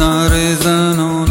not an on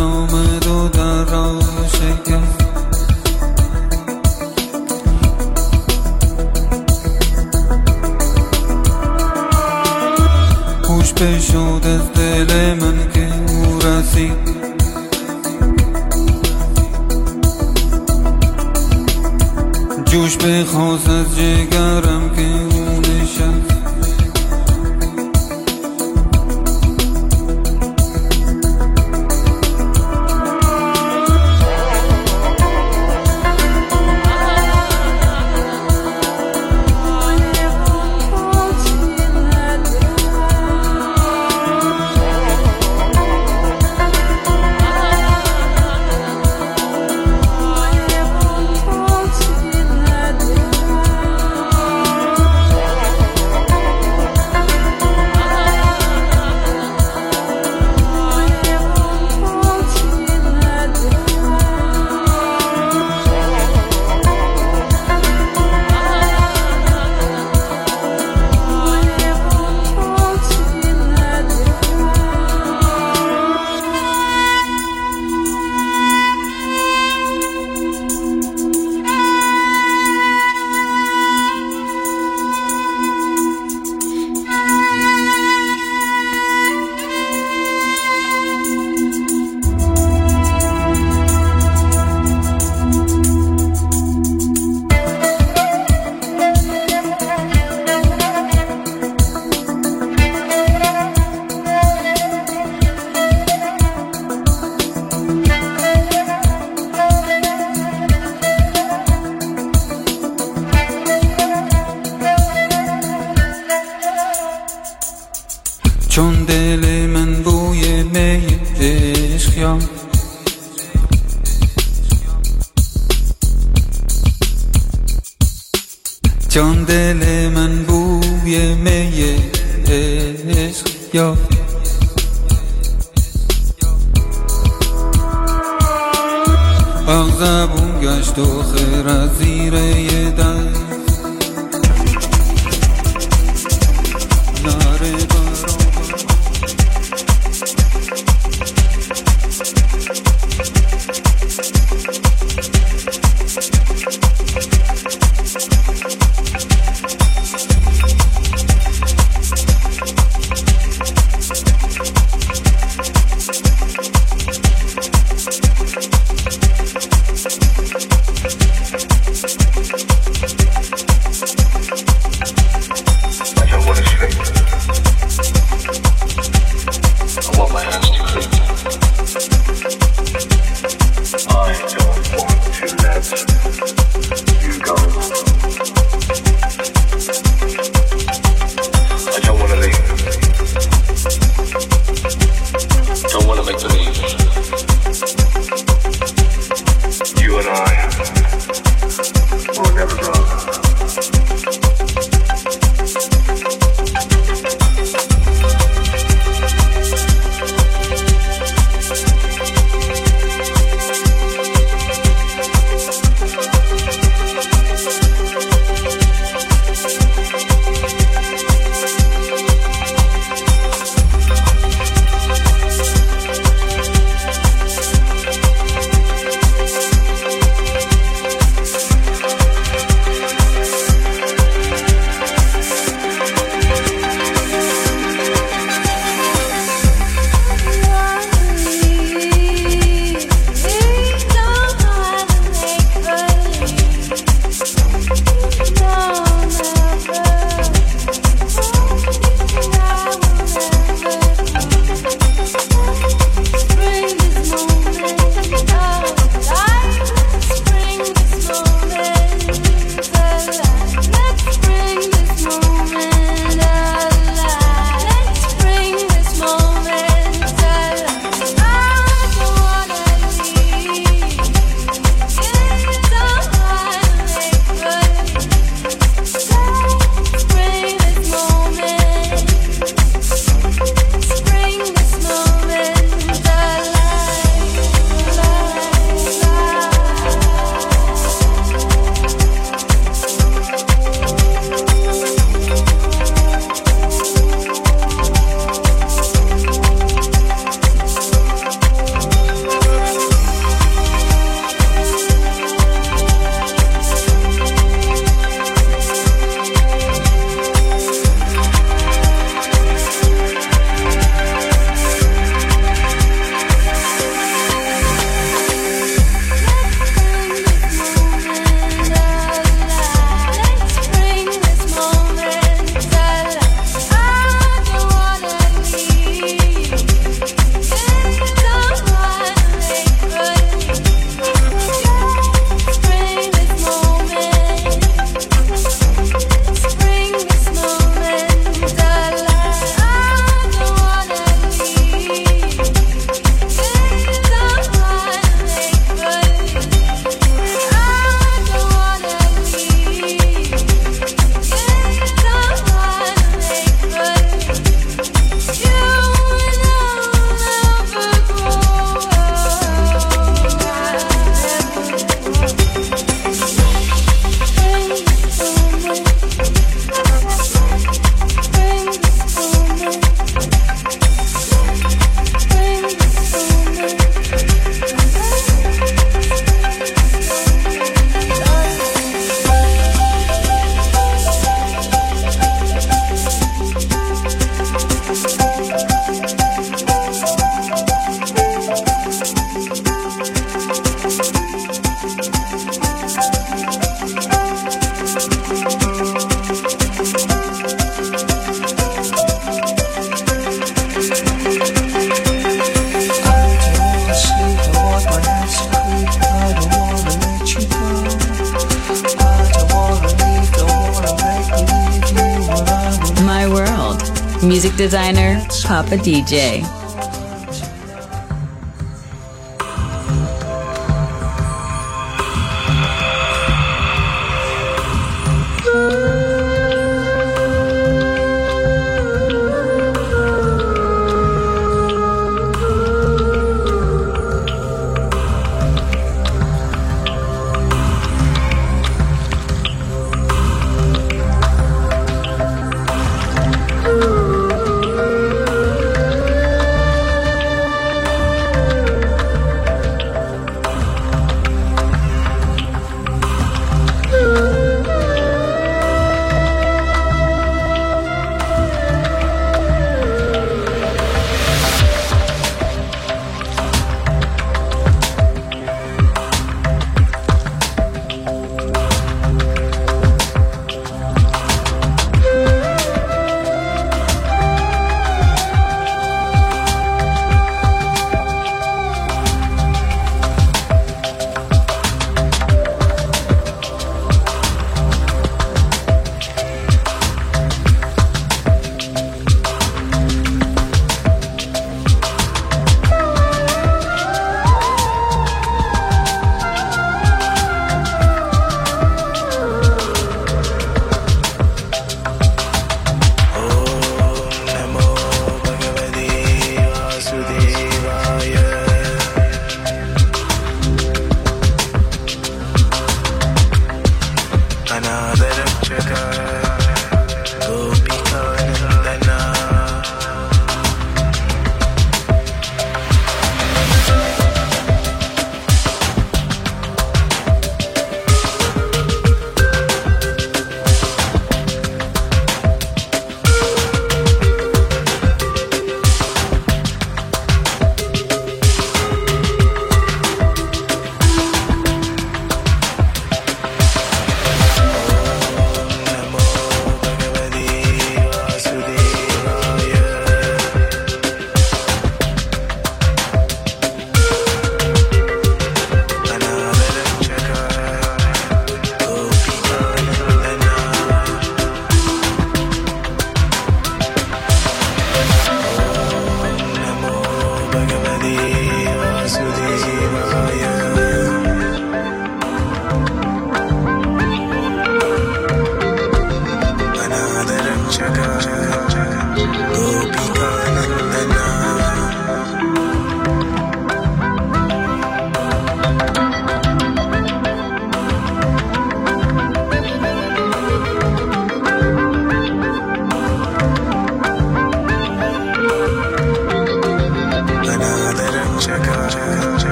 DJ.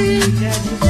Yeah.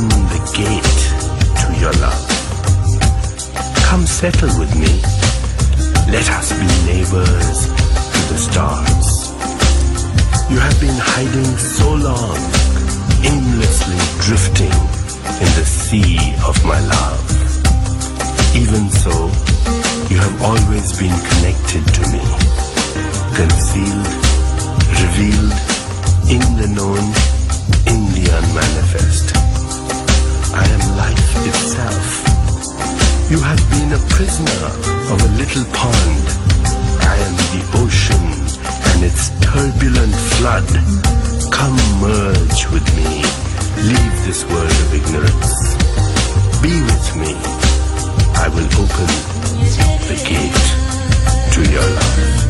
Open the gate to your love. Come settle with me. Let us be neighbors to the stars. You have been hiding so long, aimlessly drifting in the sea of my love. Even so, you have always been connected to me, concealed revealed in the known, in the unmanifest. I am life itself. You have been a prisoner of a little pond. I am the ocean and its turbulent flood. Come merge with me. Leave this world of ignorance. Be with me. I will open the gate to your love.